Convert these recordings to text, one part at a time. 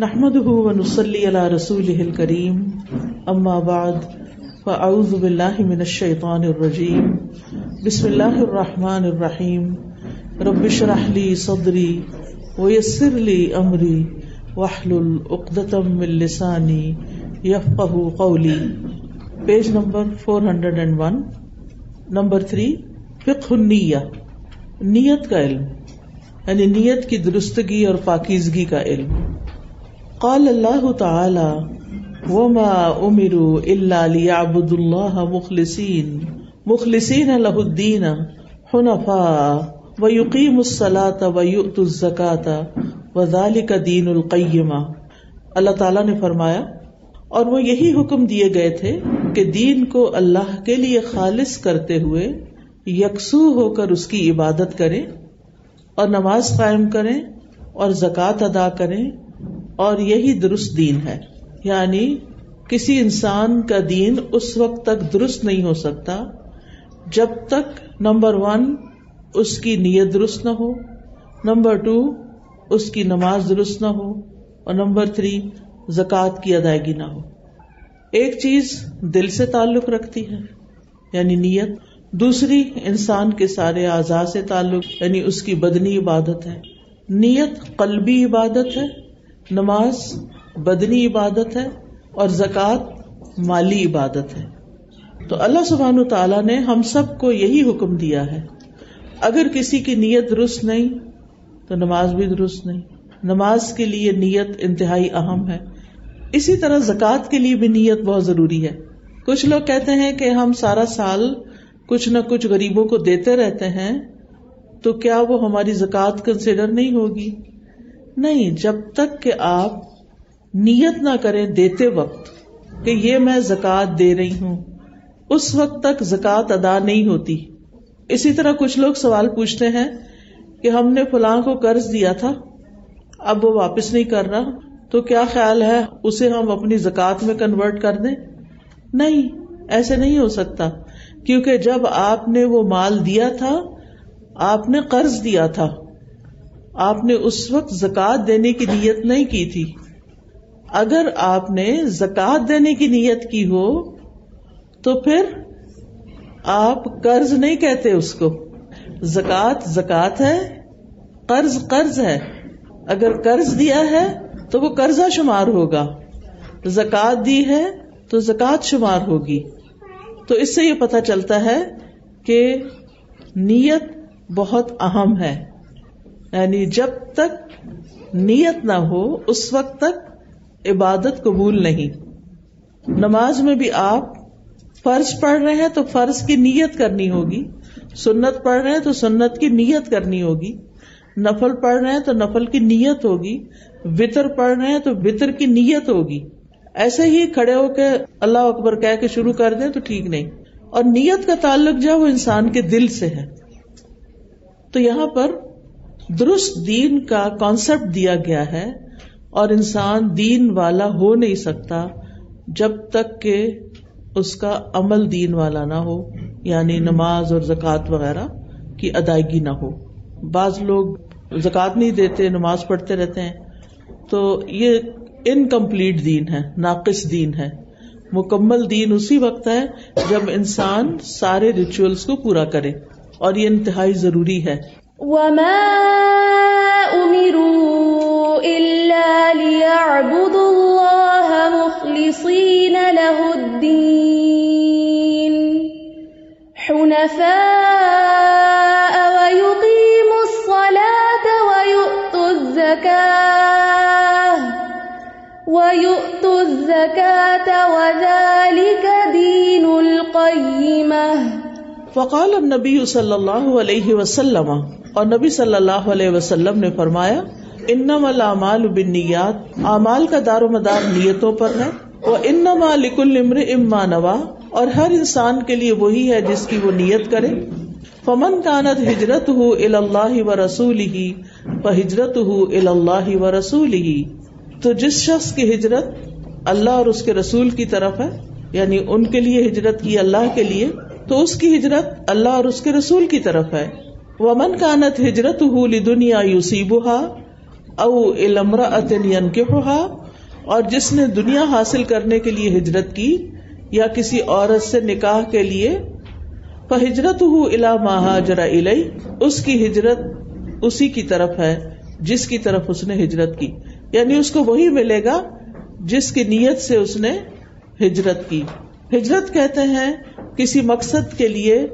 نحمده ونصلي على رسوله الكريم. اما بعد فاعوذ بالله من الشيطان الرجيم. بسم الله الرحمن الرحيم. رب اشرح لي صدري ويسر لي امري واحلل عقدة من لساني يفقهوا قولي. پیج نمبر 401 نمبر 3 فقہ النیہ نیت کا علم یعنی نیت کی درستگی اور پاکیزگی کا علم. قال اللہ تعالی، وما امروا الا ليعبدوا الله مخلصين. مخلصين له الدين حنفاء ويقيموا الصلاة ويؤتوا الزكاة وذلك دين القيمة اللہ تعالیٰ نے فرمایا، اور وہ یہی حکم دیے گئے تھے کہ دین کو اللہ کے لیے خالص کرتے ہوئے یکسو ہو کر اس کی عبادت کریں اور نماز قائم کریں اور زکوٰۃ ادا کریں اور یہی درست دین ہے۔ یعنی کسی انسان کا دین اس وقت تک درست نہیں ہو سکتا جب تک نمبر ون اس کی نیت درست نہ ہو، نمبر ٹو اس کی نماز درست نہ ہو، اور نمبر تھری زکوٰۃ کی ادائیگی نہ ہو۔ ایک چیز دل سے تعلق رکھتی ہے یعنی نیت۔ دوسری انسان کے سارے اعضاء سے تعلق یعنی اس کی بدنی عبادت ہے۔ نیت قلبی عبادت ہے نماز بدنی عبادت ہے اور زکوٰۃ مالی عبادت ہے۔ تو اللہ سبحان تعالیٰ نے ہم سب کو یہی حکم دیا ہے۔ اگر کسی کی نیت درست نہیں، تو نماز بھی درست نہیں۔ نماز کے لیے نیت انتہائی اہم ہے۔ اسی طرح زکوٰۃ کے لیے بھی نیت بہت ضروری ہے۔ کچھ لوگ کہتے ہیں کہ ہم سارا سال کچھ نہ کچھ غریبوں کو دیتے رہتے ہیں، تو کیا وہ ہماری زکوٰۃ کنسیڈر نہیں ہوگی؟ نہیں، جب تک کہ آپ نیت نہ کریں دیتے وقت کہ یہ میں زکات دے رہی ہوں، اس وقت تک زکات ادا نہیں ہوتی۔ اسی طرح کچھ لوگ سوال پوچھتے ہیں کہ ہم نے فلاں کو قرض دیا تھا، اب وہ واپس نہیں کر رہا، تو کیا خیال ہے اسے ہم اپنی زکات میں کنورٹ کر دیں؟ نہیں، ایسے نہیں ہو سکتا۔ کیونکہ جب آپ نے وہ مال دیا تھا، آپ نے قرض دیا تھا۔ آپ نے اس وقت زکات دینے کی نیت نہیں کی تھی۔ اگر آپ نے زکات دینے کی نیت کی ہو، تو پھر آپ قرض نہیں کہتے اس کو۔ زکات زکات ہے، قرض قرض ہے۔ اگر قرض دیا ہے، تو وہ قرضہ شمار ہوگا۔ زکات دی ہے، تو زکات شمار ہوگی۔ تو اس سے یہ پتا چلتا ہے کہ نیت بہت اہم ہے۔ یعنی جب تک نیت نہ ہو، اس وقت تک عبادت قبول نہیں۔ نماز میں بھی آپ فرض پڑھ رہے ہیں تو فرض کی نیت کرنی ہوگی، سنت پڑھ رہے ہیں تو سنت کی نیت کرنی ہوگی۔ نفل پڑھ رہے ہیں تو نفل کی نیت ہوگی، وطر پڑھ رہے ہیں تو وطر کی نیت ہوگی۔ ایسے ہی کھڑے ہو کے اللہ اکبر کہہ کے شروع کر دیں تو ٹھیک نہیں۔ اور نیت کا تعلق جو ہے وہ انسان کے دل سے ہے۔ تو یہاں پر درست دین کا کانسیپٹ دیا گیا ہے اور انسان دین والا ہو نہیں سکتا جب تک کہ اس کا عمل دین والا نہ ہو یعنی نماز اور زکوٰۃ وغیرہ کی ادائیگی نہ ہو۔ بعض لوگ زکوٰۃ نہیں دیتے، نماز پڑھتے رہتے ہیں۔ تو یہ انکمپلیٹ دین ہے، ناقص دین ہے۔ مکمل دین اسی وقت ہے جب انسان سارے ریچولس کو پورا کرے اور یہ انتہائی ضروری ہے۔ وما أمروا إلا ليعبدوا الله مخلصين له الدين حنفاء ويقيموا الصلاة ويؤتوا الزكاة ويؤتوا الزكاة وذلك دين القيمة فقال النبی صلی اللہ علیہ وسلم اور نبی صلی اللہ علیہ وسلم نے فرمایا، انما الاعمال بالنیات، اعمال کا دار و مدار نیتوں پر ہے۔ وہ انما لکل امر اما نوا اور ہر انسان کے لیے وہی ہے جس کی وہ نیت کرے۔ فمن کانت ہجرت ہو اللہ و رسول ہی ہجرت ہو اللہ و رسول ہی تو جس شخص کی ہجرت اللہ اور اس کے رسول کی طرف ہے یعنی ان کے لیے ہجرت کی اللہ کے لیے، تو اس کی ہجرت اللہ اور اس کے رسول کی طرف ہے۔ ومن کانت ہجرت دنیا یوسیبہ او علمرا کے اور جس نے دنیا حاصل کرنے کے لیے ہجرت کی یا کسی عورت سے نکاح کے لیے ہجرت ہو الا مہاجرا الئی اس کی ہجرت اسی کی طرف ہے، جس کی طرف اس نے ہجرت کی۔ یعنی اس کو وہی ملے گا جس کی نیت سے اس نے ہجرت کی۔ ہجرت کہتے ہیں کسی مقصد کے لیے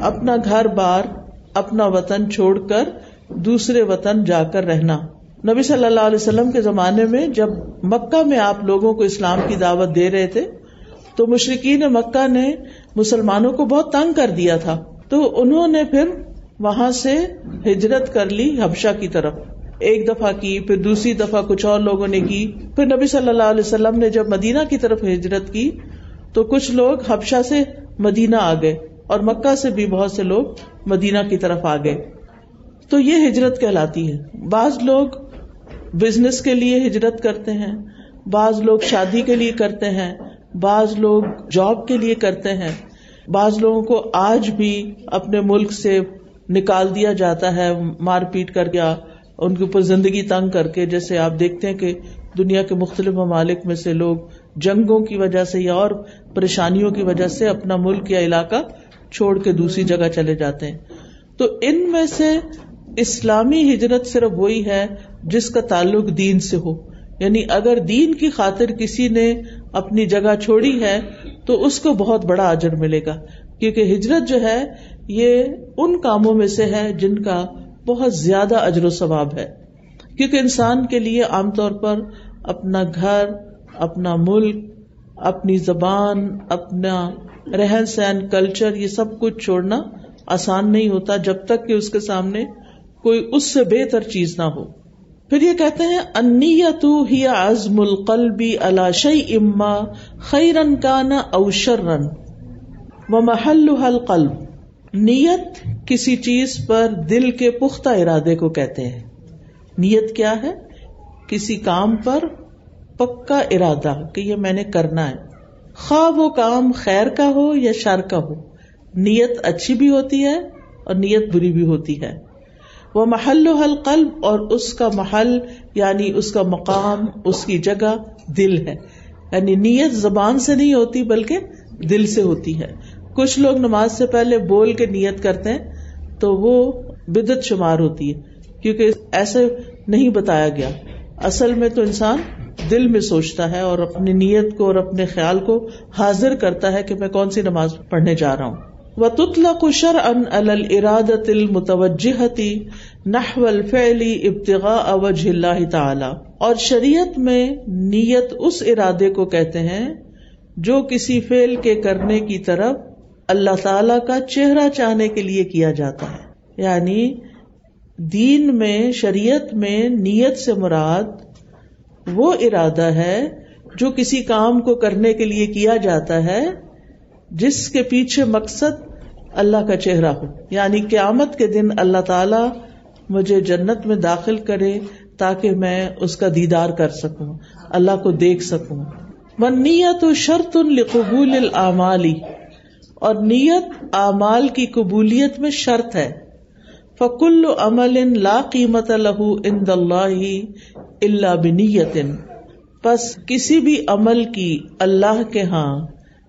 اپنا گھر بار اپنا وطن چھوڑ کر دوسرے وطن جا کر رہنا۔ نبی صلی اللہ علیہ وسلم کے زمانے میں جب مکہ میں آپ لوگوں کو اسلام کی دعوت دے رہے تھے، تو مشرقین مکہ نے مسلمانوں کو بہت تنگ کر دیا تھا۔ تو انہوں نے پھر وہاں سے ہجرت کر لی حبشہ کی طرف۔ ایک دفعہ کی، پھر دوسری دفعہ کچھ اور لوگوں نے کی۔ پھر نبی صلی اللہ علیہ وسلم نے جب مدینہ کی طرف ہجرت کی، تو کچھ لوگ حبشہ سے مدینہ آ گئے۔ اور مکہ سے بھی بہت سے لوگ مدینہ کی طرف آ گئے۔ تو یہ ہجرت کہلاتی ہے۔ بعض لوگ بزنس کے لیے ہجرت کرتے ہیں، بعض لوگ شادی کے لیے کرتے ہیں، بعض لوگ جاب کے لیے کرتے ہیں۔ بعض لوگوں کو آج بھی اپنے ملک سے نکال دیا جاتا ہے، مار پیٹ کر کے، ان کے اوپر زندگی تنگ کر کے۔ جیسے آپ دیکھتے ہیں کہ دنیا کے مختلف ممالک میں سے لوگ جنگوں کی وجہ سے یا اور پریشانیوں کی وجہ سے اپنا ملک یا علاقہ چھوڑ کے دوسری جگہ چلے جاتے ہیں۔ تو ان میں سے اسلامی ہجرت صرف وہی ہے جس کا تعلق دین سے ہو۔ یعنی اگر دین کی خاطر کسی نے اپنی جگہ چھوڑی ہے، تو اس کو بہت بڑا اجر ملے گا۔ کیونکہ ہجرت جو ہے، یہ ان کاموں میں سے ہے جن کا بہت زیادہ اجر و ثواب ہے۔ کیونکہ انسان کے لیے عام طور پر اپنا گھر، اپنا ملک، اپنی زبان، اپنا رہن سہن کلچر یہ سب کچھ چھوڑنا آسان نہیں ہوتا جب تک کہ اس کے سامنے کوئی اس سے بہتر چیز نہ ہو۔ پھر یہ کہتے ہیں انیت ہی عزم القلبی علاشی اما خیرن کا نہ اوشر رن و محل قلب نیت کسی چیز پر دل کے پختہ ارادے کو کہتے ہیں۔ نیت کیا ہے؟ کسی کام پر پکا ارادہ کہ یہ میں نے کرنا ہے۔ خواہ وہ کام خیر کا ہو یا شر کا ہو، نیت اچھی بھی ہوتی ہے اور نیت بری بھی ہوتی ہے۔ وہ محل و حل قلب اور اس کا محل یعنی اس کا مقام، اس کی جگہ دل ہے۔ یعنی نیت زبان سے نہیں ہوتی بلکہ دل سے ہوتی ہے۔ کچھ لوگ نماز سے پہلے بول کے نیت کرتے ہیں تو وہ بدت شمار ہوتی ہے، کیونکہ ایسے نہیں بتایا گیا۔ اصل میں تو انسان دل میں سوچتا ہے اور اپنی نیت کو اور اپنے خیال کو حاضر کرتا ہے کہ میں کون سی نماز پڑھنے جا رہا ہوں۔ و تتلا کشر ان الراد تل متوجہتی نحول فعلی ابتغا اوج اللہ تعالی اور شریعت میں نیت اس ارادے کو کہتے ہیں جو کسی فعل کے کرنے کی طرف اللہ تعالی کا چہرہ چاہنے کے لیے کیا جاتا ہے۔ یعنی دین میں، شریعت میں نیت سے مراد وہ ارادہ ہے جو کسی کام کو کرنے کے لیے کیا جاتا ہے، جس کے پیچھے مقصد اللہ کا چہرہ ہو۔ یعنی قیامت کے دن اللہ تعالی مجھے جنت میں داخل کرے تاکہ میں اس کا دیدار کر سکوں، اللہ کو دیکھ سکوں۔ من نیت و شرط القبول العمالی اور نیت اعمال کی قبولیت میں شرط ہے۔ فکل عمل لا قیمت لہو ان اللہ اللہ بنیت پس کسی بھی عمل کی اللہ کے ہاں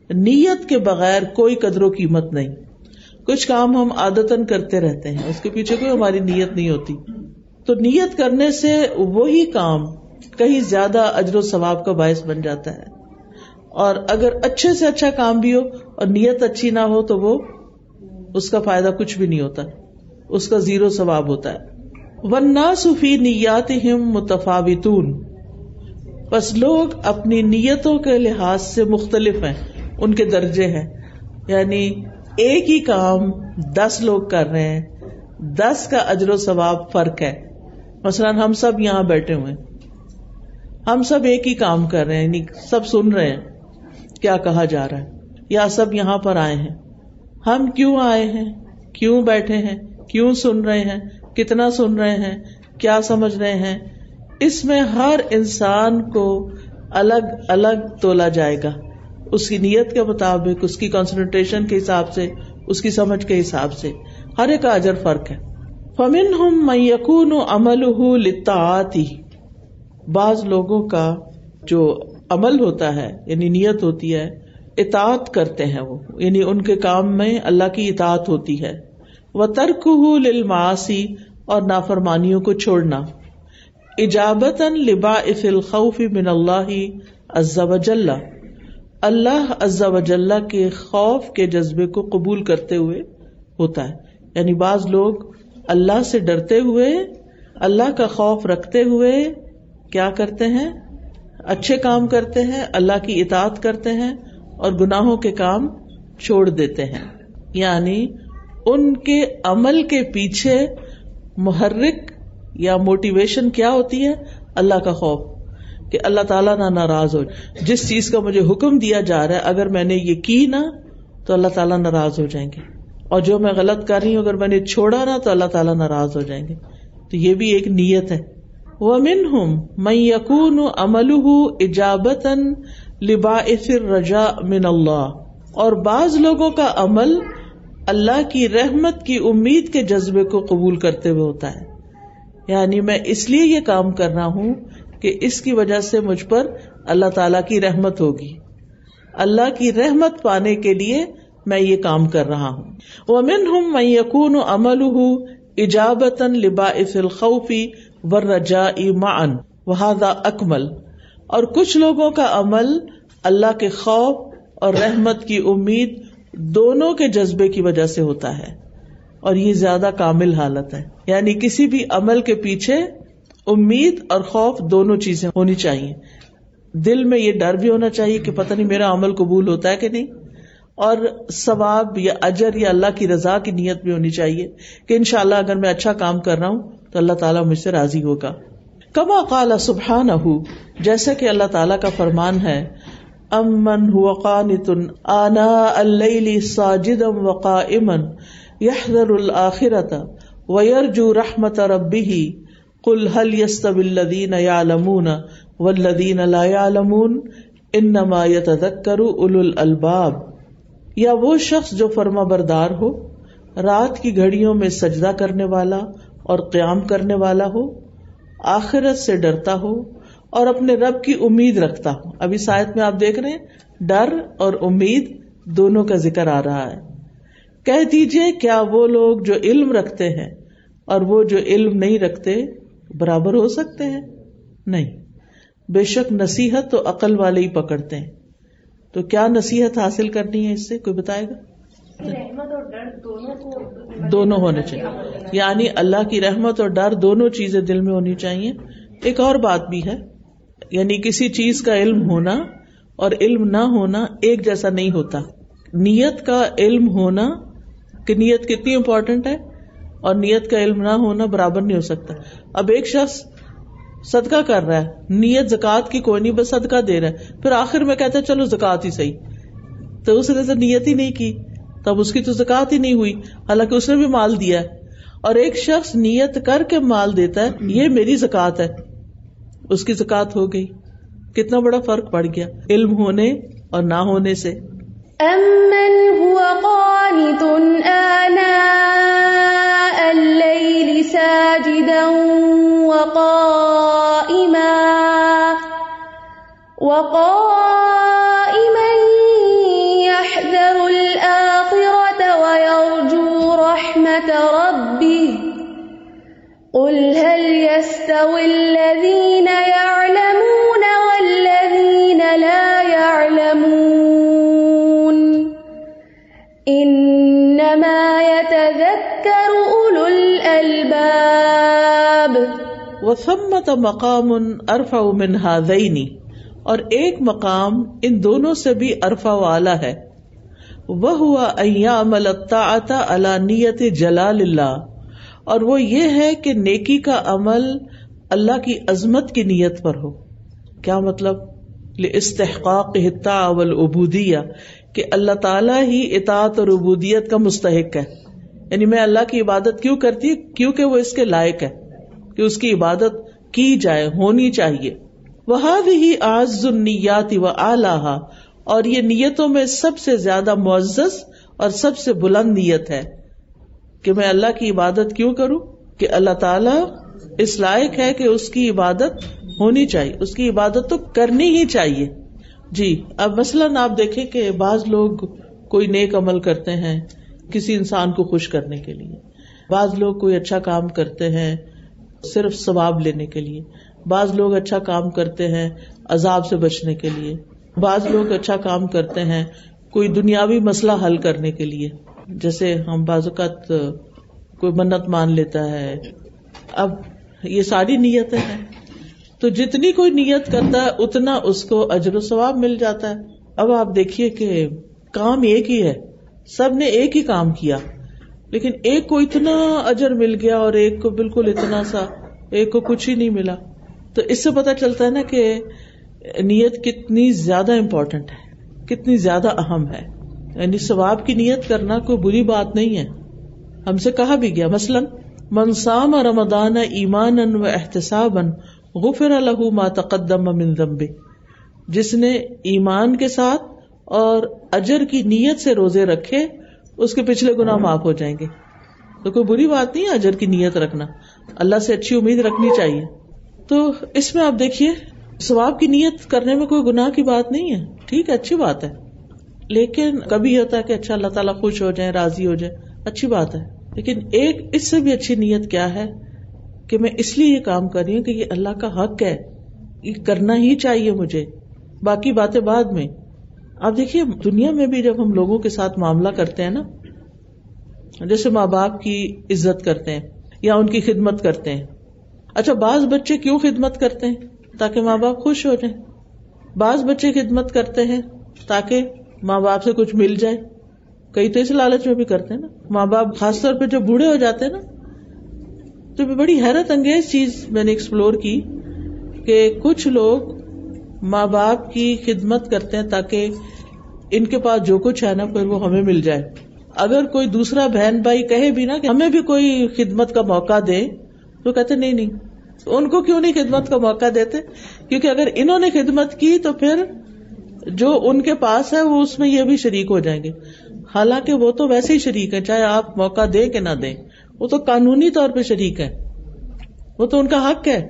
نیت کے بغیر کوئی قدر و قیمت نہیں۔ کچھ کام ہم آدتن کرتے رہتے ہیں، اس کے پیچھے کوئی ہماری نیت نہیں ہوتی۔ تو نیت کرنے سے وہی کام کہیں زیادہ اجر و ثواب کا باعث بن جاتا ہے۔ اور اگر اچھے سے اچھا کام بھی ہو اور نیت اچھی نہ ہو تو وہ اس کا فائدہ کچھ بھی نہیں ہوتا، اس کا زیرو ثواب ہوتا ہے۔ ورنہ صفی نیات ہم متفاوتون۔ بس لوگ اپنی نیتوں کے لحاظ سے مختلف ہیں، ان کے درجے ہیں۔ یعنی ایک ہی کام دس لوگ کر رہے ہیں، دس کا اجر و ثواب فرق ہے۔ مثلاً ہم سب یہاں بیٹھے ہوئے ہم سب ایک ہی کام کر رہے ہیں یعنی سب سن رہے ہیں۔ کیا کہا جا رہا ہے؟ یا سب یہاں پر آئے ہیں۔ ہم کیوں آئے ہیں؟ کیوں بیٹھے ہیں؟ کیوں سن رہے ہیں؟ کتنا سن رہے ہیں، کیا سمجھ رہے ہیں؟ اس میں ہر انسان کو الگ الگ تولا جائے گا۔ اس کی نیت کے مطابق، اس کی کانسنٹریشن کے حساب سے، اس کی سمجھ کے حساب سے۔ ہر ایک اجر فرق ہے۔ فمن ہم یقون عمل لتا بعض لوگوں کا جو عمل ہوتا ہے یعنی نیت ہوتی ہے، اطاعت کرتے ہیں وہ۔ یعنی ان کے کام میں اللہ کی اطاعت ہوتی ہے۔ وہ ترک للمعاصی اور نافرمانیوں کو چھوڑنا۔ اجابت لبا الخوف من اللہ عز وجل اللہ عز وجل کے خوف کے جذبے کو قبول کرتے ہوئے ہوتا ہے۔ یعنی بعض لوگ اللہ سے ڈرتے ہوئے، اللہ کا خوف رکھتے ہوئے کیا کرتے ہیں؟ اچھے کام کرتے ہیں، اللہ کی اطاعت کرتے ہیں اور گناہوں کے کام چھوڑ دیتے ہیں۔ یعنی ان کے عمل کے پیچھے محرک یا موٹیویشن کیا ہوتی ہے؟ اللہ کا خوف، کہ اللہ تعالیٰ نہ ناراض ہو جس چیز کا مجھے حکم دیا جا رہا ہے، اگر میں نے یہ کی نا، تو اللہ تعالیٰ ناراض ہو جائیں گے۔ اور جو میں غلط کر رہی ہوں، اگر میں نے چھوڑا نا، تو اللہ تعالیٰ ناراض ہو جائیں گے۔ تو یہ بھی ایک نیت ہے۔ وہ من ہوں میں یقون عمل اجابت لبا رجا من اللہ اور بعض لوگوں کا عمل اللہ کی رحمت کی امید کے جذبے کو قبول کرتے ہوئے ہوتا ہے۔ یعنی میں اس لیے یہ کام کر رہا ہوں کہ اس کی وجہ سے مجھ پر اللہ تعالی کی رحمت ہوگی۔ اللہ کی رحمت پانے کے لیے میں یہ کام کر رہا ہوں۔ وہ من ہوں میں یقون عمل ہوں ایجابت لبا الخوفی ور رجا مان وہادا اکمل اور کچھ لوگوں کا عمل اللہ کے خوف اور رحمت کی امید دونوں کے جذبے کی وجہ سے ہوتا ہے اور یہ زیادہ کامل حالت ہے۔ یعنی کسی بھی عمل کے پیچھے امید اور خوف دونوں چیزیں ہونی چاہیے۔ دل میں یہ ڈر بھی ہونا چاہیے کہ پتہ نہیں میرا عمل قبول ہوتا ہے کہ نہیں۔ اور ثواب یا اجر یا اللہ کی رضا کی نیت بھی ہونی چاہیے کہ ان شاء اللہ اگر میں اچھا کام کر رہا ہوں تو اللہ تعالیٰ مجھ سے راضی ہوگا۔ کما قال سبحان جیسا کہ اللہ تعالیٰ کا فرمان ہے امن ہوا قانت آنا اللہ ساجدم وقا امن یحذر الآخرت ویرجو رحمت ربی کل حل یستب الدین یعلمون والذین لا یعلمون انما یتذکر اولو الالباب یا وہ شخص جو فرما بردار ہو، رات کی گھڑیوں میں سجدہ کرنے والا اور قیام کرنے والا ہو، آخرت سے ڈرتا ہو اور اپنے رب کی امید رکھتا ہو ابھی سائد میں آپ دیکھ رہے ہیں ڈر اور امید دونوں کا ذکر آ رہا ہے۔ کہہ دیجیے کیا وہ لوگ جو علم رکھتے ہیں اور وہ جو علم نہیں رکھتے برابر ہو سکتے ہیں؟ نہیں۔ بے شک نصیحت تو عقل والے ہی پکڑتے ہیں۔ تو کیا نصیحت حاصل کرنی ہے اس سے؟ کوئی بتائے گا؟ دونوں ہونے چاہیے۔ یعنی اللہ کی رحمت اور ڈر دونوں چیزیں دل میں ہونی چاہیے۔ ایک اور بات بھی ہے۔ یعنی کسی چیز کا علم ہونا اور علم نہ ہونا ایک جیسا نہیں ہوتا۔ نیت کا علم ہونا کہ نیت کتنی امپورٹینٹ ہے اور نیت کا علم نہ ہونا برابر نہیں ہو سکتا۔ اب ایک شخص صدقہ کر رہا ہے، نیت زکات کی کوئی نہیں، بس صدقہ دے رہا ہے۔ پھر آخر میں کہتا ہے، چلو زکات ہی صحیح۔ تو اس نے تو نیت ہی نہیں کی۔ تب اس کی تو زکات ہی نہیں ہوئی۔ حالانکہ اس نے بھی مال دیا ہے۔ اور ایک شخص نیت کر کے مال دیتا ہے، یہ میری زکات ہے۔ اس کی زکات ہو گئی۔ کتنا بڑا فرق پڑ گیا۔ علم ہونے اور نہ ہونے سے۔ امن هو قانت آناء الليل ساجدا وقائما وقائما قل هل يستوي الذين يعلمون والذين لا يعلمون انما يتذكر اولو الالباب وثمت مقام ارفع من هذين، اور ایک مقام ان دونوں سے بھی ارفع والا ہے۔ وہ ہوا ایامل الطاعت علی نیت جلال اللہ اور وہ یہ ہے کہ نیکی کا عمل اللہ کی عظمت کی نیت پر ہو۔ کیا مطلب؟ استحقاق اول ابودیا کہ اللہ تعالیٰ ہی اطاعت اور ابودیت کا مستحق ہے۔ یعنی میں اللہ کی عبادت کیوں کرتی کیونکہ وہ اس کے لائق ہے کہ اس کی عبادت کی جائے، ہونی چاہیے۔ وہ ہی آز نیات و آلہ اور یہ نیتوں میں سب سے زیادہ معزز اور سب سے بلند نیت ہے۔ کہ میں اللہ کی عبادت کیوں کروں؟ کہ اللہ تعالی اس لائق ہے کہ اس کی عبادت ہونی چاہیے، اس کی عبادت تو کرنی ہی چاہیے۔ جی اب مثلاً آپ دیکھیں کہ بعض لوگ کوئی نیک عمل کرتے ہیں کسی انسان کو خوش کرنے کے لیے۔ بعض لوگ کوئی اچھا کام کرتے ہیں صرف ثواب لینے کے لیے۔ بعض لوگ اچھا کام کرتے ہیں عذاب سے بچنے کے لیے۔ بعض لوگ اچھا کام کرتے ہیں کوئی دنیاوی مسئلہ حل کرنے کے لیے۔ جیسے ہم بعض اوقات کوئی منت مان لیتا ہے۔ اب یہ ساری نیتیں ہیں۔ تو جتنی کوئی نیت کرتا ہے، اتنا اس کو اجر و ثواب مل جاتا ہے۔ اب آپ دیکھیے کہ کام ایک ہی ہے۔ سب نے ایک ہی کام کیا۔ لیکن ایک کو اتنا اجر مل گیا اور ایک کو بالکل اتنا سا، ایک کو کچھ ہی نہیں ملا۔ تو اس سے پتا چلتا ہے نا کہ نیت کتنی زیادہ امپورٹینٹ ہے، کتنی زیادہ اہم ہے۔ یعنی ثواب کی نیت کرنا کوئی بری بات نہیں ہے۔ ہم سے کہا بھی گیا، مثلاً منسام رمدان ایمان و احتساب غفر الح ما تقدم من ذنبه جس نے ایمان کے ساتھ اور اجر کی نیت سے روزے رکھے، اس کے پچھلے گنا معاف ہو جائیں گے۔ تو کوئی بری بات نہیں ہے اجر کی نیت رکھنا۔ اللہ سے اچھی امید رکھنی چاہیے۔ تو اس میں آپ دیکھیے، ثواب کی نیت کرنے میں کوئی گناہ کی بات نہیں ہے۔ ٹھیک ہے، اچھی بات ہے۔ لیکن کبھی ہوتا ہے کہ اچھا اللہ تعالیٰ خوش ہو جائے راضی ہو جائے اچھی بات ہے۔ لیکن ایک اس سے بھی اچھی نیت کیا ہے کہ میں اس لیے یہ کام کر رہی ہوں کہ یہ اللہ کا حق ہے، یہ کرنا ہی چاہیے مجھے۔ باقی باتیں بعد میں۔ آپ دیکھیے، دنیا میں بھی جب ہم لوگوں کے ساتھ معاملہ کرتے ہیں نا، جیسے ماں باپ کی عزت کرتے ہیں یا ان کی خدمت کرتے ہیں۔ اچھا بعض بچے کیوں خدمت کرتے ہیں؟ تاکہ ماں باپ خوش ہو جائیں۔ بعض بچے خدمت کرتے ہیں تاکہ ماں باپ سے کچھ مل جائے۔ کئی تو اس لالچ میں بھی کرتے ہیں نا۔ ماں باپ خاص طور پہ جو بوڑھے ہو جاتے ہیں نا، تو بڑی حیرت انگیز چیز میں نے ایکسپلور کی کہ کچھ لوگ ماں باپ کی خدمت کرتے ہیں تاکہ ان کے پاس جو کچھ ہے نا، پھر وہ ہمیں مل جائے۔ اگر کوئی دوسرا بہن بھائی کہے بھی نا کہ ہمیں بھی کوئی خدمت کا موقع دے، تو کہتے نہیں نہیں۔ ان کو کیوں نہیں خدمت کا موقع دیتے؟ کیونکہ اگر انہوں نے خدمت کی تو پھر جو ان کے پاس ہے، وہ اس میں یہ بھی شریک ہو جائیں گے۔ حالانکہ وہ تو ویسے ہی شریک ہے چاہے آپ موقع دیں کہ نہ دیں۔ وہ تو قانونی طور پہ شریک ہے وہ تو ان کا حق ہے۔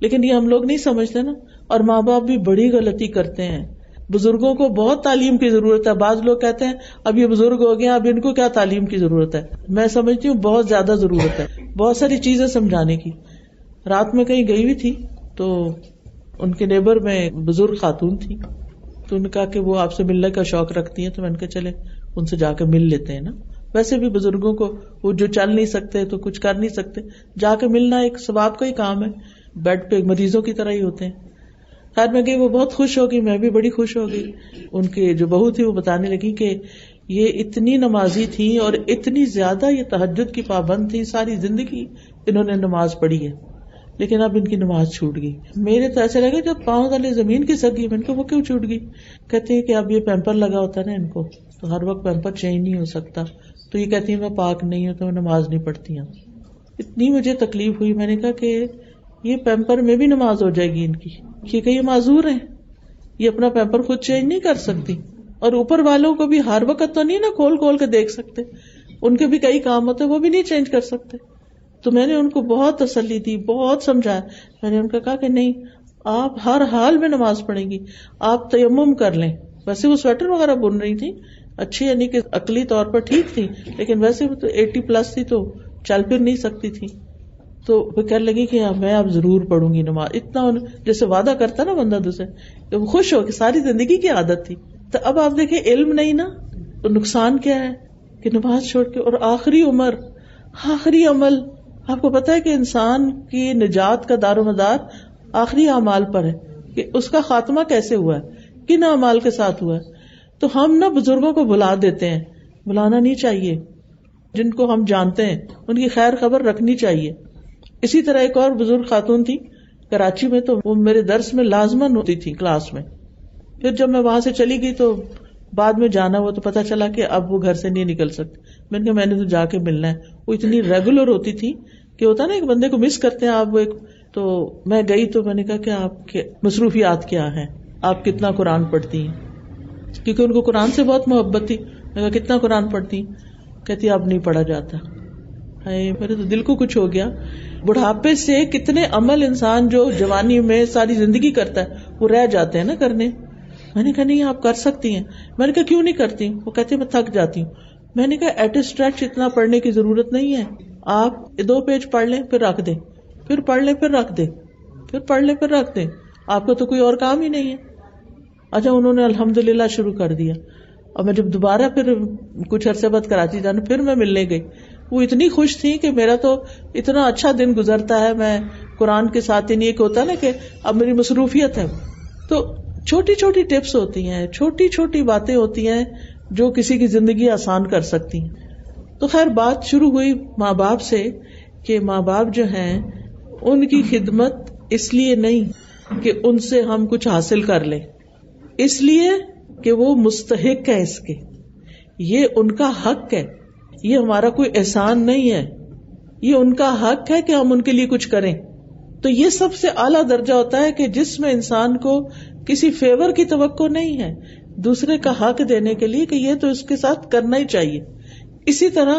لیکن یہ ہم لوگ نہیں سمجھتے نا۔ اور ماں باپ بھی بڑی غلطی کرتے ہیں۔ بزرگوں کو بہت تعلیم کی ضرورت ہے۔ بعض لوگ کہتے ہیں، اب یہ بزرگ ہو گیا اب ان کو کیا تعلیم کی ضرورت ہے؟ میں سمجھتی ہوں بہت زیادہ ضرورت ہے۔ بہت ساری چیزیں سمجھانے کی۔ رات میں کہیں گئی ہوئی تھی تو ان کے نیبر میں بزرگ خاتون تھی۔ تو ان کہا کہ وہ آپ سے ملنے کا شوق رکھتی ہیں تو میں ان کے چلے، ان سے جا کے مل لیتے ہیں نا۔ ویسے بھی بزرگوں کو وہ جو چل نہیں سکتے تو کچھ کر نہیں سکتے۔ جا کے ملنا ایک ثواب کا ہی کام ہے۔ بیڈ پہ مریضوں کی طرح ہی ہوتے ہیں۔ خیر، میں گئی، وہ بہت خوش ہوگی میں بھی بڑی خوش ہو گئی۔ ان کی جو بہو تھی وہ بتانے لگی کہ یہ اتنی نمازی تھی اور اتنی زیادہ یہ تحجد کی پابند تھی ساری زندگی انہوں نے نماز پڑھی ہے۔ لیکن اب ان کی نماز چھوٹ گئی۔ میرے تو ایسے لگے جب پاؤں والے زمین کی سکی میں ان کو وہ کیوں چھوٹ گئی؟ کہتے ہیں کہ اب یہ پیمپر لگا ہوتا ہے نا ان کو، تو ہر وقت پیمپر چینج نہیں ہو سکتا۔ تو یہ کہتی میں پاک نہیں ہوں تو میں نماز نہیں پڑھتی ہوں۔ اتنی مجھے تکلیف ہوئی، میں نے کہا کہ یہ پیمپر میں بھی نماز ہو جائے گی ان کی۔ کہ یہ معذور ہے یہ اپنا پیپر خود چینج نہیں کر سکتی۔ اور اوپر والوں کو بھی ہر وقت تو نہیں نا کھول کھول کے دیکھ سکتے۔ ان کے بھی کئی کام ہوتے، وہ بھی نہیں چینج کر سکتے۔ تو میں نے ان کو بہت تسلی دی، بہت سمجھایا۔ میں نے ان کا کہا کہ نہیں، آپ ہر حال میں نماز پڑھیں گی، آپ تیمم کر لیں۔ ویسے وہ سویٹر وغیرہ بن رہی تھی، اچھی یعنی کہ عقلی طور پر ٹھیک تھی، لیکن ویسے وہ تو ایٹی پلس تھی تو چل پھر نہیں سکتی تھی۔ تو وہ کہنے لگی کہ ہاں، میں اب ضرور پڑھوں گی نماز۔ اتنا جیسے وعدہ کرتا نا بندہ دوسرے کہ وہ خوش ہو کہ ساری زندگی کی عادت تھی۔ تو اب آپ دیکھیں، علم نہیں نا، تو نقصان کیا ہے؟ کہ نماز چھوڑ کے، اور آخری عمر، آخری عمل۔ آپ کو پتا ہے کہ انسان کی نجات کا دار و مدار آخری اعمال پر ہے کہ اس کا خاتمہ کیسے ہوا ہے؟ کن اعمال کے ساتھ ہوا ہے؟ تو ہم نا بزرگوں کو بلا دیتے ہیں، بلانا نہیں چاہیے۔ جن کو ہم جانتے ہیں، ان کی خیر خبر رکھنی چاہیے۔ اسی طرح ایک اور بزرگ خاتون تھی، کراچی میں تو وہ میرے درس میں لازمن ہوتی تھی کلاس میں۔ پھر جب میں وہاں سے چلی گئی تو بعد میں جانا ہوا تو پتا چلا کہ اب وہ گھر سے نہیں نکل سکتی میں نے کہا میں نے تو جا کے ملنا ہے۔ وہ اتنی ریگولر ہوتی تھی کہ ہوتا نا ایک بندے کو مس کرتے ہیں آپ وہ ایک۔ تو میں گئی تو میں نے کہا کہ آپ کے مصروفیات کیا ہیں؟ آپ کتنا قرآن پڑھتی ہیں؟ کیونکہ ان کو قرآن سے بہت محبت تھی۔ میں کہا کتنا قرآن پڑھتی کہتی اب نہیں پڑھا جاتا۔ میرے تو دل کو کچھ ہو گیا۔ بڑھاپے سے کتنے عمل انسان جو جوانی میں ساری زندگی کرتا ہے، وہ رہ جاتے ہیں نا کرنے۔ میں نے کہا، نہیں، آپ کر سکتی ہیں۔ میں نے کہا، کیوں نہیں کرتی؟ وہ کہتے میں تھک جاتی ہوں۔ میں نے کہا ایٹ اسٹریچ اتنا پڑھنے کی ضرورت نہیں ہے۔ آپ دو پیج پڑھ لیں، پھر رکھ دیں۔ پھر پڑھ لیں، پھر رکھ دیں۔ پھر پڑھ لیں، پھر رکھ دیں۔ آپ کا تو کوئی اور کام ہی نہیں ہے۔ اچھا انہوں نے الحمد للہ شروع کر دیا۔ اور میں جب دوبارہ پھر کچھ عرصے بعد کراچی جانا، پھر میں ملنے گئی۔ وہ اتنی خوش تھی کہ میرا تو اتنا اچھا دن گزرتا ہے۔ میں قرآن کے ساتھ ہی نہیں، ایک ہوتا نا کہ اب میری مصروفیت ہے۔ تو چھوٹی چھوٹی ٹپس ہوتی ہیں چھوٹی چھوٹی باتیں ہوتی ہیں جو کسی کی زندگی آسان کر سکتی ہیں۔ تو خیر، بات شروع ہوئی ماں باپ سے کہ ماں باپ جو ہیں، ان کی خدمت اس لیے نہیں کہ ان سے ہم کچھ حاصل کر لیں۔ اس لیے کہ وہ مستحق ہے اس کے۔ یہ ان کا حق ہے۔ یہ ہمارا کوئی احسان نہیں ہے۔ یہ ان کا حق ہے کہ ہم ان کے لیے کچھ کریں۔ تو یہ سب سے اعلیٰ درجہ ہوتا ہے کہ جس میں انسان کو کسی فیور کی توقع نہیں ہے۔ دوسرے کا حق دینے کے لیے کہ یہ تو اس کے ساتھ کرنا ہی چاہیے۔ اسی طرح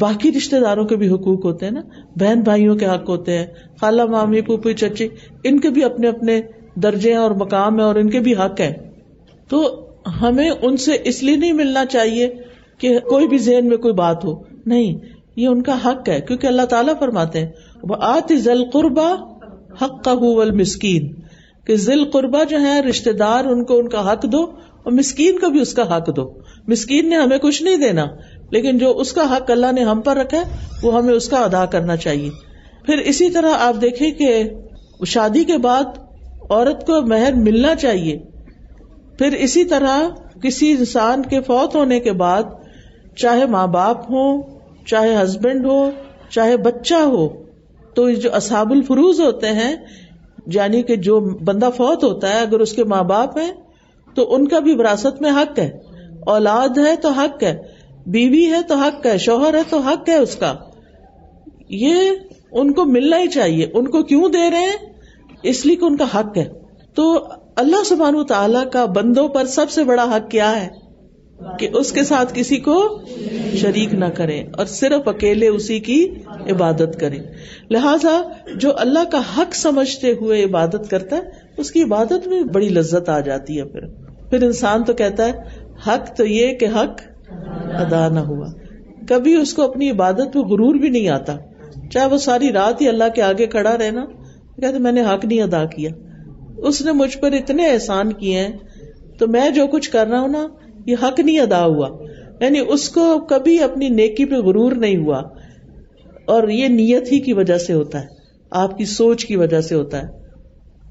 باقی رشتے داروں کے بھی حقوق ہوتے ہیں نا۔ بہن بھائیوں کے حق ہوتے ہیں۔ خالہ مامی، پوپی، چچی، ان کے بھی اپنے اپنے درجے اور مقام ہے اور ان کے بھی حق ہے تو ہمیں ان سے اس لیے نہیں ملنا چاہیے کہ کوئی بھی ذہن میں کوئی بات ہو۔ نہیں، یہ ان کا حق ہے۔ کیونکہ اللہ تعالیٰ فرماتے ہیں وہ آتی ذل قربا حق کا مسکین کہ ذل قربا جو ہے رشتے دار، ان کو ان کا حق دو اور مسکین کو بھی اس کا حق دو۔ مسکین نے ہمیں کچھ نہیں دینا، لیکن جو اس کا حق اللہ نے ہم پر رکھا ہے، وہ ہمیں اس کا ادا کرنا چاہیے۔ پھر اسی طرح آپ دیکھیں کہ شادی کے بعد عورت کو مہر ملنا چاہیے۔ پھر اسی طرح کسی انسان کے فوت ہونے کے بعد چاہے ماں باپ ہو، چاہے ہسبینڈ ہو، چاہے بچہ ہو، تو جو اصحاب الفروز ہوتے ہیں یعنی کہ جو بندہ فوت ہوتا ہے، اگر اس کے ماں باپ ہیں، تو ان کا بھی وراثت میں حق ہے۔ اولاد ہے تو حق ہے، بیوی ہے تو حق ہے، شوہر ہے تو حق ہے اس کا۔ یہ ان کو ملنا ہی چاہیے۔ ان کو کیوں دے رہے ہیں؟ اس لیے کہ ان کا حق ہے۔ تو اللہ سبحان تعالی کا بندوں پر سب سے بڑا حق کیا ہے؟ کہ اس کے ساتھ کسی کو شریک نہ کرے اور صرف اکیلے اسی کی عبادت کرے لہذا جو اللہ کا حق سمجھتے ہوئے عبادت کرتا ہے، اس کی عبادت میں بڑی لذت آ جاتی ہے پھر۔ پھر انسان تو کہتا ہے، حق تو یہ کہ حق ادا نہ ہوا۔ کبھی اس کو اپنی عبادت میں غرور بھی نہیں آتا۔ چاہے وہ ساری رات ہی اللہ کے آگے کھڑا رہنا، کہتے میں نے حق نہیں ادا کیا۔ اس نے مجھ پر اتنے احسان کیے ہیں، تو میں جو کچھ کر رہا ہوں نا یہ حق نہیں ادا ہوا۔ یعنی اس کو کبھی اپنی نیکی پہ غرور نہیں ہوا۔ اور یہ نیت ہی کی وجہ سے ہوتا ہے۔ آپ کی سوچ کی وجہ سے ہوتا ہے۔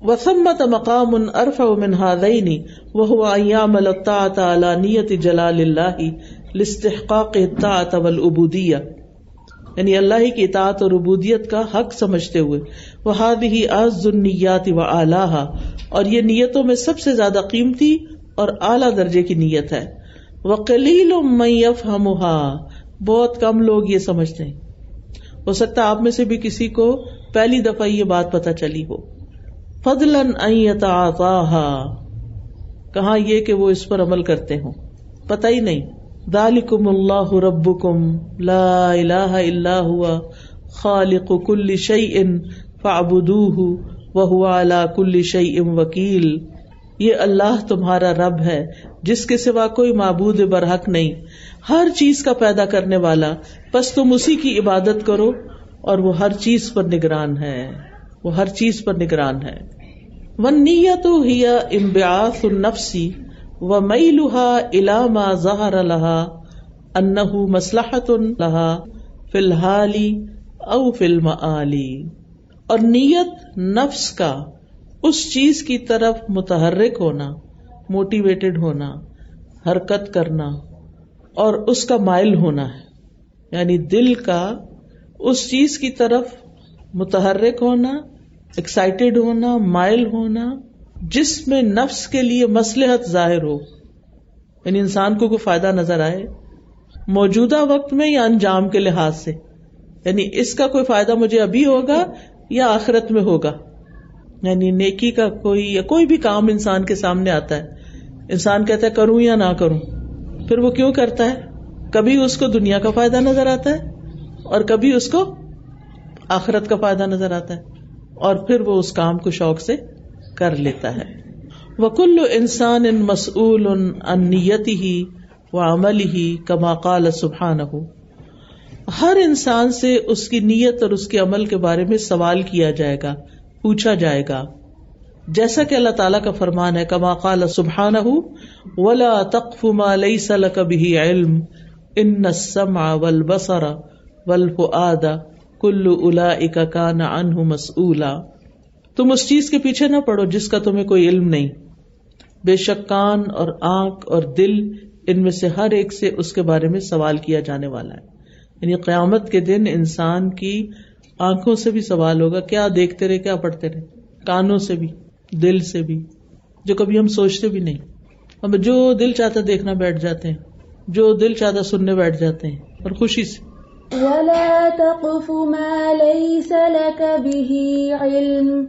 وسمت مقام ان ارف من هذين وهو ايام الطاعه على نيه جلال الله لاستحقاق الطاعه والعبوديه یعنی اللہ کی اطاعت اور عبودیت کا حق سمجھتے ہوئے۔ وہ ہی آز النیات و اعلیٰ اور یہ نیتوں میں سب سے زیادہ قیمتی اور اعلیٰ درجے کی نیت ہے۔ وہ کلیل میف ہم بہت کم لوگ یہ سمجھتے ہیں۔ ہو سکتا آپ میں سے بھی کسی کو پہلی دفعہ یہ بات پتا چلی ہو۔ فضلن کہاں یہ کہ وہ اس پر عمل کرتے ہوں۔ پتہ ہی نہیں۔ دالکم اللہ ربکم لا الہ الا ہوا خالق کل شعی ان فابدو وہ کل شعی ام وکیل یہ اللہ تمہارا رب ہے، جس کے سوا کوئی معبود برحق نہیں۔ ہر چیز کا پیدا کرنے والا بس تم اسی کی عبادت کرو۔ اور وہ ہر چیز پر نگران ہے۔ وہ ہر چیز پر نگران ہے۔ ون نیت ہی امبیاس النفسی و مئی لوہا علامہ ظہر الحا انہ مسلحت الحا فی الحالی او فلم علی اور نیت نفس کا اس چیز کی طرف متحرک ہونا موٹیویٹڈ ہونا، حرکت کرنا اور اس کا مائل ہونا ہے۔ یعنی دل کا اس چیز کی طرف متحرک ہونا ایکسائٹیڈ ہونا، مائل ہونا، جس میں نفس کے لیے مسلحت ظاہر ہو۔ یعنی انسان کو کوئی فائدہ نظر آئے موجودہ وقت میں یا انجام کے لحاظ سے۔ یعنی اس کا کوئی فائدہ مجھے ابھی ہوگا یا آخرت میں ہوگا۔ یعنی نیکی کا کوئی یا کوئی بھی کام انسان کے سامنے آتا ہے، انسان کہتا ہے کروں یا نہ کروں، پھر وہ کیوں کرتا ہے؟ کبھی اس کو دنیا کا فائدہ نظر آتا ہے اور کبھی اس کو آخرت کا فائدہ نظر آتا ہے، اور پھر وہ اس کام کو شوق سے کر لیتا ہے۔ وکل انسان ان مسعول ان نیتی ہی و عمل ہی کما قال سبحان ہو ہر انسان سے اس کی نیت اور اس کے عمل کے بارے میں سوال کیا جائے گا۔ پوچھا جائے گا۔ جیسا کہ اللہ تعالیٰ کا فرمان ہے، کما قال سبحان ولا تقف ما ليس لك به علم ان السمع والبصر والفؤاد کل الا کان عنہ مسئولا۔ تم اس چیز کے پیچھے نہ پڑو جس کا تمہیں کوئی علم نہیں۔ بے شک کان اور آنکھ اور دل ان میں سے ہر ایک سے اس کے بارے میں سوال کیا جانے والا ہے۔ یعنی قیامت کے دن انسان کی آنکھوں سے بھی سوال ہوگا، کیا دیکھتے رہے، کیا پڑھتے رہے؟ کانوں سے بھی، دل سے بھی، جو کبھی ہم سوچتے بھی نہیں۔ ہم جو دل چاہتا دیکھنا بیٹھ جاتے ہیں، جو دل چاہتا سننے بیٹھ جاتے ہیں، اور خوشی سے۔ وَلَا تَقْفُ مَا لَيْسَ لَكَ بِهِ علم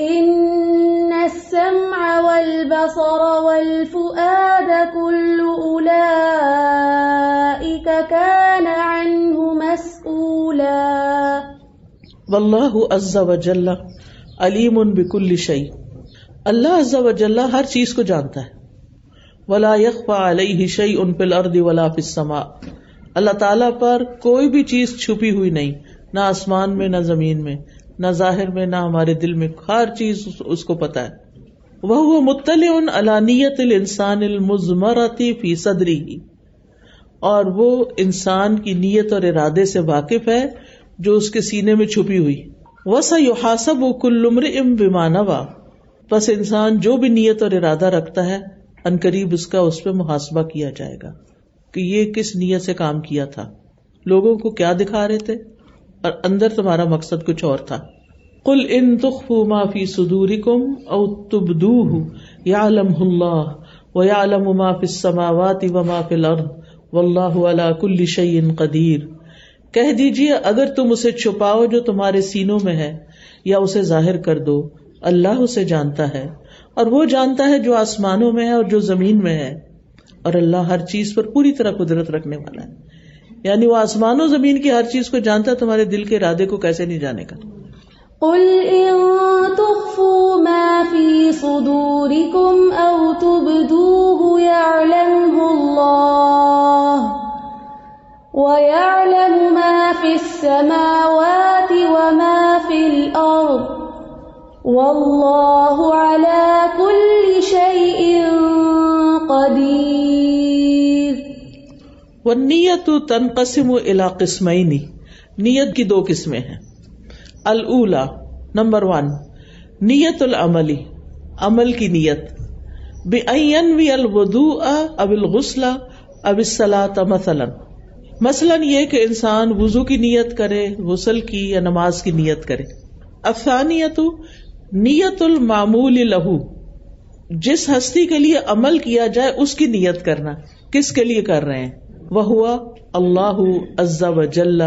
ان السمع والبصر والفؤاد كل اولئك كان عنه مسؤولا. واللہ عز وجل علیم بكل شيء اللہ عز وجل ہر چیز کو جانتا ہے. ولا يخفى عليه شيء في الارض ولا في السماء. اللہ تعالیٰ پر کوئی بھی چیز چھپی ہوئی نہیں، نہ آسمان میں، نہ زمین میں. نہ ظاہر میں، نہ ہمارے دل میں، ہر چیز اس کو پتا ہے۔ وہ مطلع علانیت الانسان المزمرتی فی صدری۔ ہی اور وہ انسان کی نیت اور ارادے سے واقف ہے، جو اس کے سینے میں چھپی ہوئی۔ وسا یو حاصب و کلمر ام بیمانوا بس انسان جو بھی نیت اور ارادہ رکھتا ہے عنقریب اس کا اس پہ محاسبہ کیا جائے گا کہ یہ کس نیت سے کام کیا تھا۔ لوگوں کو کیا دکھا رہے تھے؟ اور اندر تمہارا مقصد کچھ اور تھا۔ کل ان تخ ما فی صدور کم او تبدو یا علم اللہ و یا علم ما فی و ما فی الارض واللہ علا کل شیء قدیر کہہ دیجیے، اگر تم اسے چھپاؤ جو تمہارے سینوں میں ہے، یا اسے ظاہر کر دو، اللہ اسے جانتا ہے، اور وہ جانتا ہے جو آسمانوں میں ہے اور جو زمین میں ہے، اور اللہ ہر چیز پر پوری طرح قدرت رکھنے والا ہے۔ یعنی وہ آسمان و زمین کی ہر چیز کو جانتا تمہارے دل کے ارادے کو کیسے نہیں جانے کا۔ قل ان تخفوا ما في صدوركم او تبدوه يعلمه الله ويعلم ما في السماوات وما في الارض والله على وہ نیت تنقسم الا قسمین۔ نیت کی دو قسمیں ہیں۔ الا نمبر ون، نیت العملی، عمل کی نیت۔ بے وی الودو اب الغسل اب السلاط مثلاً۔ مثلاً یہ کہ انسان وضو کی نیت کرے، غسل کی یا نماز کی نیت کرے۔ افسانیت نیت المعمول لہو جس ہستی کے لیے عمل کیا جائے، اس کی نیت کرنا۔ کس کے لیے کر رہے ہیں؟ وہ ہوا اللہ عزا و جل،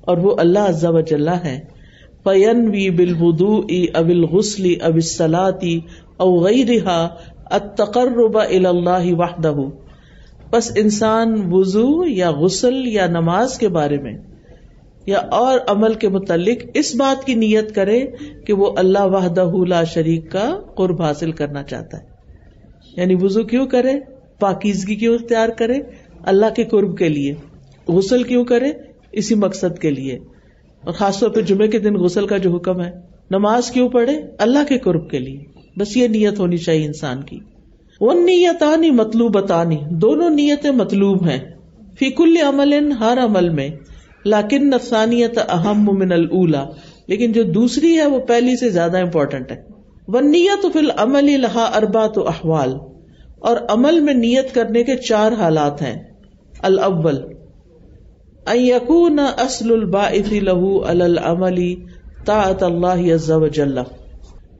اور وہ اللہ عزا و جل ہے۔ فین وی بل بدو اب الغسلی اب سلاتی او غیرہا التقرب اللہ وحدہ بس انسان وضو یا غسل یا نماز کے بارے میں یا اور عمل کے متعلق اس بات کی نیت کرے کہ وہ اللہ وحدہ لا شریک کا قرب حاصل کرنا چاہتا ہے۔ یعنی وزو کیوں کرے؟ پاکیزگی کیوں اختیار کرے؟ اللہ کے قرب کے لیے۔ غسل کیوں کرے؟ اسی مقصد کے لیے۔ اور خاص طور پہ جمعے کے دن غسل کا جو حکم ہے، نماز کیوں پڑھے؟ اللہ کے قرب کے لیے۔ بس یہ نیت ہونی چاہیے انسان کی۔ وہ نیتانی مطلوب دونوں نیتیں مطلوب ہیں۔ فی کل عمل ہر عمل میں۔ لاکن نفسانیت اہم من الا لیکن جو دوسری ہے، وہ پہلی سے زیادہ امپورٹنٹ ہے۔ وہ نیت فل عمل لہا اربا تو احوال۔ اور عمل میں نیت کرنے کے چار حالات ہیں۔ الاول یقون اصل الباعث لہو العملی طاعت اللہ عز وجل.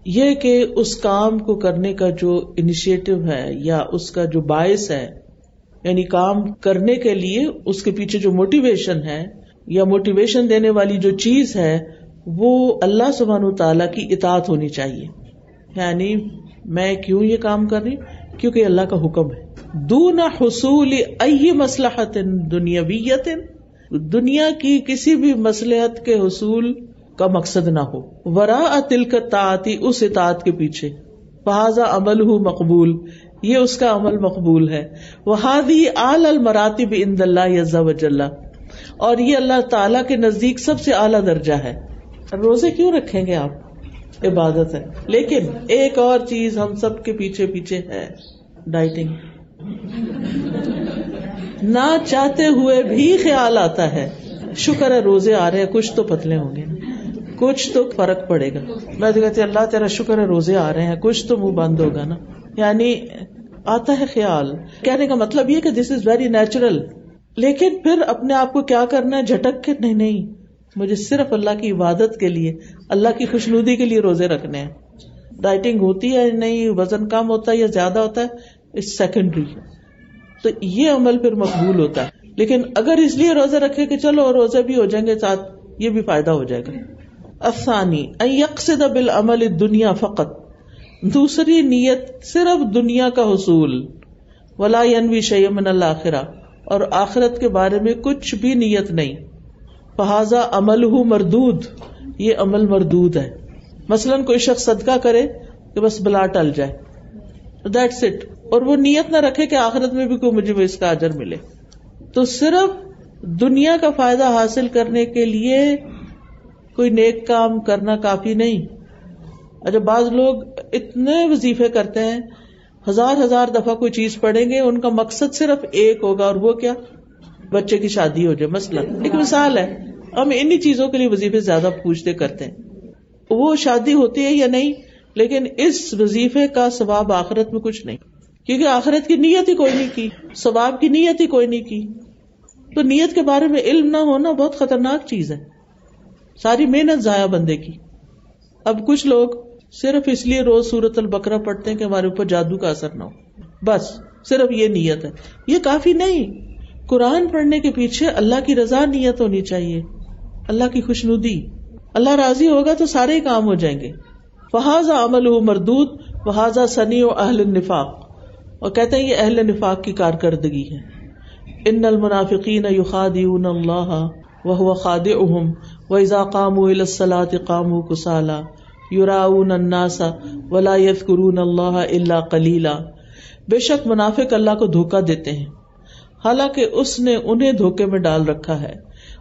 یہ کہ اس کام کو کرنے کا جو انیشیٹو ہے یا اس کا جو باعث ہے یعنی کام کرنے کے لیے اس کے پیچھے جو موٹیویشن ہے یا موٹیویشن دینے والی جو چیز ہے، وہ اللہ سبحان تعالی کی اطاعت ہونی چاہیے۔ یعنی میں کیوں یہ کام کر رہی کیونکہ اللہ کا حکم ہے۔ دون حصول ائی مسلحت دنیاویت دنیا کی کسی بھی مسلحت کے حصول کا مقصد نہ ہو۔ ورا تل تعتی اس اطاعت کے پیچھے۔ فہذا عمل ہوں مقبول، یہ اس کا عمل مقبول ہے۔ وہ ہادی آل المراتب اند اللہ یز وجل۔ اور یہ اللہ تعالی کے نزدیک سب سے اعلیٰ درجہ ہے۔ روزے کیوں رکھیں گے آپ؟ عبادت ہے۔ لیکن ایک اور چیز ہم سب کے پیچھے پیچھے ہے۔ ڈائٹنگ۔ نہ چاہتے ہوئے بھی خیال آتا ہے۔ شکر ہے روزے آ رہے ہیں، کچھ تو پتلے ہوں گے۔ کچھ تو فرق پڑے گا۔ میں تو کہتی اللہ تیرا شکر ہے روزے آ رہے ہیں، کچھ تو منہ بند ہوگا نا۔ یعنی آتا ہے خیال۔ کہنے کا مطلب یہ کہ دس از ویری نیچرل لیکن پھر اپنے آپ کو کیا کرنا ہے؟ جھٹک کے نہیں نہیں۔ مجھے صرف اللہ کی عبادت کے لیے، اللہ کی خوشنودی کے لیے روزے رکھنے ہیں۔ ڈائٹنگ ہوتی ہے نہیں؟ وزن کم ہوتا ہے یا زیادہ ہوتا ہے؟ اس سیکنڈری تو یہ عمل پھر مقبول ہوتا ہے۔ لیکن اگر اس لیے روزے رکھے کہ چلو روزے بھی ہو جائیں گے، ساتھ یہ بھی فائدہ ہو جائے گا۔ افسانی یکسد بال عمل دنیا فقط۔ دوسری نیت صرف دنیا کا حصول۔ ولا شیمن اللہ اور آخرت کے بارے میں کچھ بھی نیت نہیں۔ فہذا عمل ہوں مردود۔ یہ عمل مردود ہے۔ مثلاً کوئی شخص صدقہ کرے کہ بس بلا ٹل جائے۔ دیٹس اٹ اور وہ نیت نہ رکھے کہ آخرت میں بھی کوئی مجھے اس کا اجر ملے۔ تو صرف دنیا کا فائدہ حاصل کرنے کے لیے کوئی نیک کام کرنا کافی نہیں۔ اچھا بعض لوگ اتنے وظیفے کرتے ہیں، ہزار ہزار دفعہ کوئی چیز پڑھیں گے، ان کا مقصد صرف ایک ہوگا اور وہ کیا؟ بچے کی شادی ہو جائے۔ مسئلہ ایک مثال ہے، ہم انہیں چیزوں کے لیے وظیفے زیادہ پوچھتے کرتے ہیں۔ وہ شادی ہوتی ہے یا نہیں؟ لیکن اس وظیفے کا ثواب آخرت میں کچھ نہیں۔ کیونکہ آخرت کی نیت ہی کوئی نہیں کی، ثواب کی نیت ہی کوئی نہیں کی۔ تو نیت کے بارے میں علم نہ ہونا بہت خطرناک چیز ہے۔ ساری محنت ضائع بندے کی۔ اب کچھ لوگ صرف اس لیے روز سورت البکرا پڑھتے ہیں کہ ہمارے اوپر جادو کا اثر نہ ہو۔ بس، صرف یہ نیت ہے۔ یہ کافی نہیں۔ قرآن پڑھنے کے پیچھے اللہ کی رضا نیت ہونی چاہیے۔ اللہ کی خوشنودی۔ اللہ راضی ہوگا تو سارے کام ہو جائیں گے۔ فہذا عمل مردود فہذا سنی و اہل نفاق اور کہتے ہیں یہ اہل نفاق کی کارکردگی ہے۔ ان المنافقین یخادعون اللہ وهو خادعهم واذا قاموا الى الصلاه قاموا كسالى يراؤون الناس ولا يذكرون الله الا قليلا بے شک منافق اللہ کو دھوکا دیتے ہیں۔ حالانکہ اس نے انہیں دھوکے میں ڈال رکھا ہے۔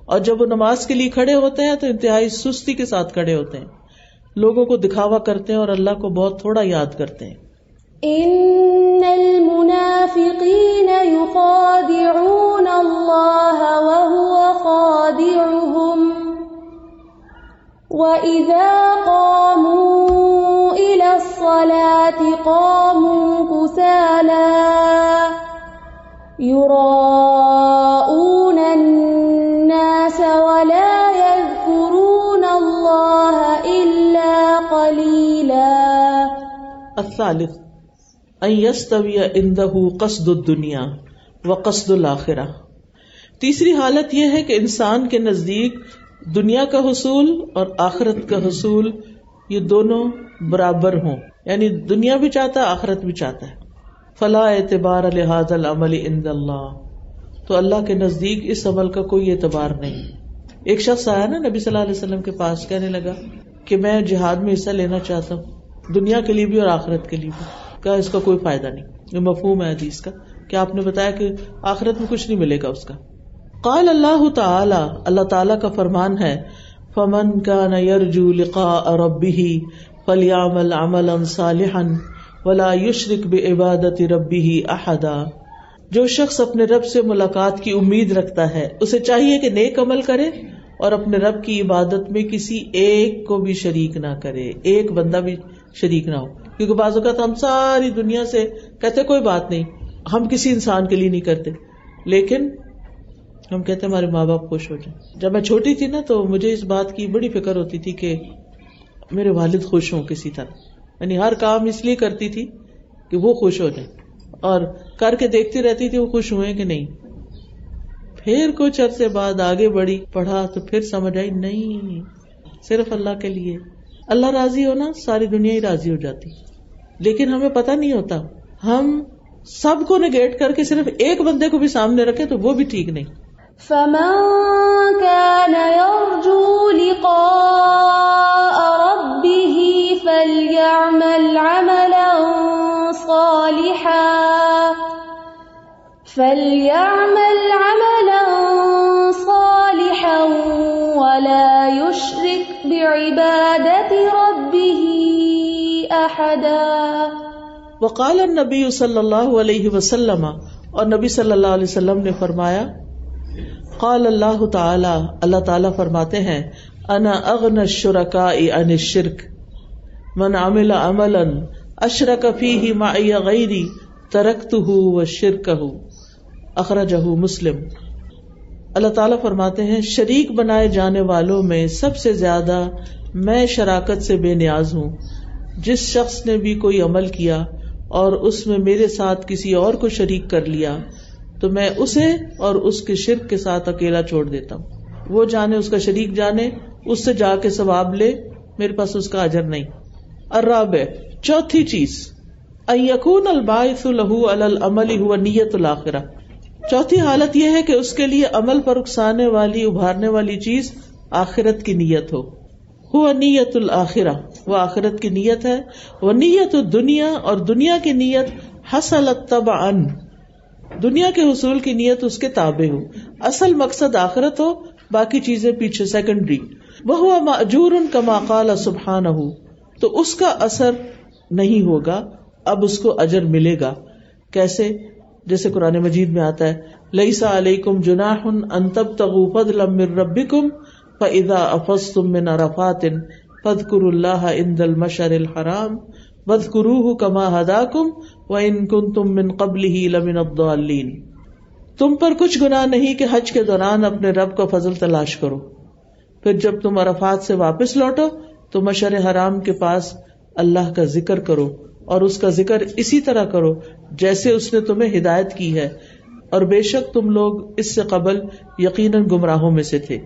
اور جب وہ نماز کے لیے کھڑے ہوتے ہیں تو انتہائی سستی کے ساتھ کھڑے ہوتے ہیں۔ لوگوں کو دکھاوا کرتے ہیں اور اللہ کو بہت تھوڑا یاد کرتے ہیں۔ ان المنافقين يخادعون الله وهو خادعهم واذا قاموا الى الصلاه قاموا كسالى يراءون الناس ولا يذكرون الله الا قليلا الثالث قصد دنیا و قصد الآخرہ تیسری حالت یہ ہے کہ انسان کے نزدیک دنیا کا حصول اور آخرت کا حصول یہ دونوں برابر ہوں۔ یعنی دنیا بھی چاہتا ہے، آخرت بھی چاہتا ہے۔ فلاح اعتبار الحاظ العمل اند اللہ۔ تو اللہ کے نزدیک اس عمل کا کوئی اعتبار نہیں۔ ایک شخص آیا نا نبی صلی اللہ علیہ وسلم کے پاس، کہنے لگا کہ میں جہاد میں حصہ لینا چاہتا ہوں، دنیا کے لیے بھی اور آخرت کے لیے بھی۔ کا اس کا کوئی فائدہ نہیں۔ یہ مفہوم ہے حدیث کا کہ آپ نے بتایا کہ آخرت میں کچھ نہیں ملے گا اس کا۔ قال اللہ تعالی اللہ تعالی کا فرمان ہے، فمن کا نیرجو لقا ربی فلیامل عمل صالحا ولا یشرک بعبادت ربی احدا جو شخص اپنے رب سے ملاقات کی امید رکھتا ہے، اسے چاہیے کہ نیک عمل کرے اور اپنے رب کی عبادت میں کسی ایک کو بھی شریک نہ کرے، ایک بندہ بھی شریک نہ ہو۔ کیونکہ بعض اوقات ہم ساری دنیا سے کہتے کوئی بات نہیں، ہم کسی انسان کے لیے نہیں کرتے۔ لیکن ہم کہتے ہمارے ماں باپ خوش ہو جائیں۔ جب میں چھوٹی تھی نا تو مجھے اس بات کی بڑی فکر ہوتی تھی کہ میرے والد خوش ہوں کسی طرح۔ یعنی ہر کام اس لیے کرتی تھی کہ وہ خوش ہو جائیں۔ اور کر کے دیکھتی رہتی تھی وہ خوش ہوئے کہ نہیں۔ پھر کچھ عرصے بعد آگے بڑھی، پڑھا تو پھر سمجھ آئی، نہیں، صرف اللہ کے لیے۔ اللہ راضی ہونا، ساری دنیا ہی راضی ہو جاتی۔ لیکن ہمیں پتا نہیں ہوتا۔ ہم سب کو نگیٹ کر کے صرف ایک بندے کو بھی سامنے رکھے تو وہ بھی ٹھیک نہیں۔ فمن كان يرجو لقاء ربه فليعمل عملا صالحا فليعمل عملا صالحا ولا يشرك بعبادة ربه أحدا. وقال النبی صلی اللہ علیہ وسلم، اور نبی صلی اللہ علیہ وسلم نے فرمایا، قال اللہ تعالی اللہ تعالی فرماتے ہیں، انا اغن الشرکاء عن الشرک، من عمل عملا اشرک فیہ معی غیری ترکتہ وشرکہ اخرجہ مسلم۔ اللہ تعالیٰ فرماتے ہیں، شریک بنائے جانے والوں میں سب سے زیادہ میں شراکت سے بے نیاز ہوں۔ جس شخص نے بھی کوئی عمل کیا اور اس میں میرے ساتھ کسی اور کو شریک کر لیا، تو میں اسے اور اس کے شرک کے ساتھ اکیلا چھوڑ دیتا ہوں۔ وہ جانے اس کا شریک جانے، اس سے جا کے ثواب لے، میرے پاس اس کا اجر نہیں۔ اراب چوتھی چیز یقون الباعث لہو العمل ہوا نیت الآخرہ چوتھی حالت یہ ہے کہ اس کے لیے عمل پر اکسانے والی، ابھارنے والی چیز آخرت کی نیت ہو۔ ہوا نیت الآخرہ وہ آخرت کی نیت ہے۔ وہ نیت دنیا اور دنیا کی نیت حسل تب ان دنیا کے حصول کی نیت اس کے تابع ہو۔ اصل مقصد آخرت ہو، باقی چیزیں پیچھے سیکنڈری وہ ہوا مجور ان کا سبحان ہو تو اس کا اثر نہیں ہوگا، اب اس کو اجر ملے گا۔ کیسے؟ جیسے قرآن مجید میں آتا ہے لئی سا علیہ کم جناح ان تب تغو فد لمر ربی کم فضا افس تم من عرفات فد کر اللہ ان دل مشر الحرام بد کرو کما ہدا کم من قبل لمن الضالین تم پر کچھ گناہ نہیں کہ حج کے دوران اپنے رب کا فضل تلاش کرو۔ پھر جب تم عرفات سے واپس لوٹو، تو مشر حرام کے پاس اللہ کا ذکر کرو اور اس کا ذکر اسی طرح کرو جیسے اس نے تمہیں ہدایت کی ہے۔ اور بے شک تم لوگ اس سے قبل یقیناً گمراہوں میں سے تھے۔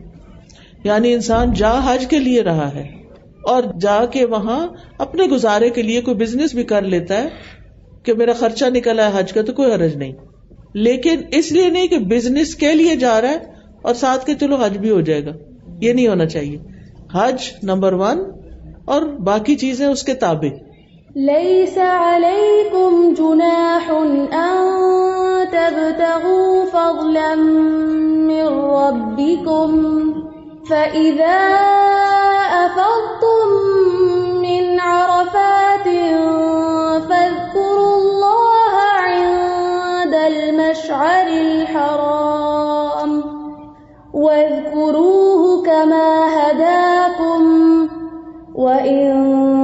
یعنی انسان جا حج کے لیے رہا ہے اور جا کے وہاں اپنے گزارے کے لیے کوئی بزنس بھی کر لیتا ہے کہ میرا خرچہ نکلا ہے حج کا تو کوئی حرج نہیں۔ لیکن اس لیے نہیں کہ بزنس کے لیے جا رہا ہے اور ساتھ کے چلو حج بھی ہو جائے گا۔ یہ نہیں ہونا چاہیے۔ حج نمبر ون اور باقی چیزیں اس کے تابع۔ ليس عليكم جناح أن تبتغوا فضلا من ربكم فإذا أفضتم من عرفات فاذكروا الله عند المشعر الحرام واذكروه كما هداكم وإن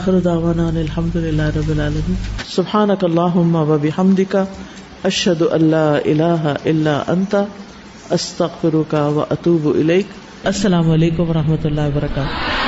وآخر دعوانا ان الحمد للہ رب العالمین. سبحانک اللہم و بحمدک، اشہد ان لا الہ الا انت، استغفرک و اتوب الیک. السلام علیکم و رحمۃ اللہ وبرکاتہ.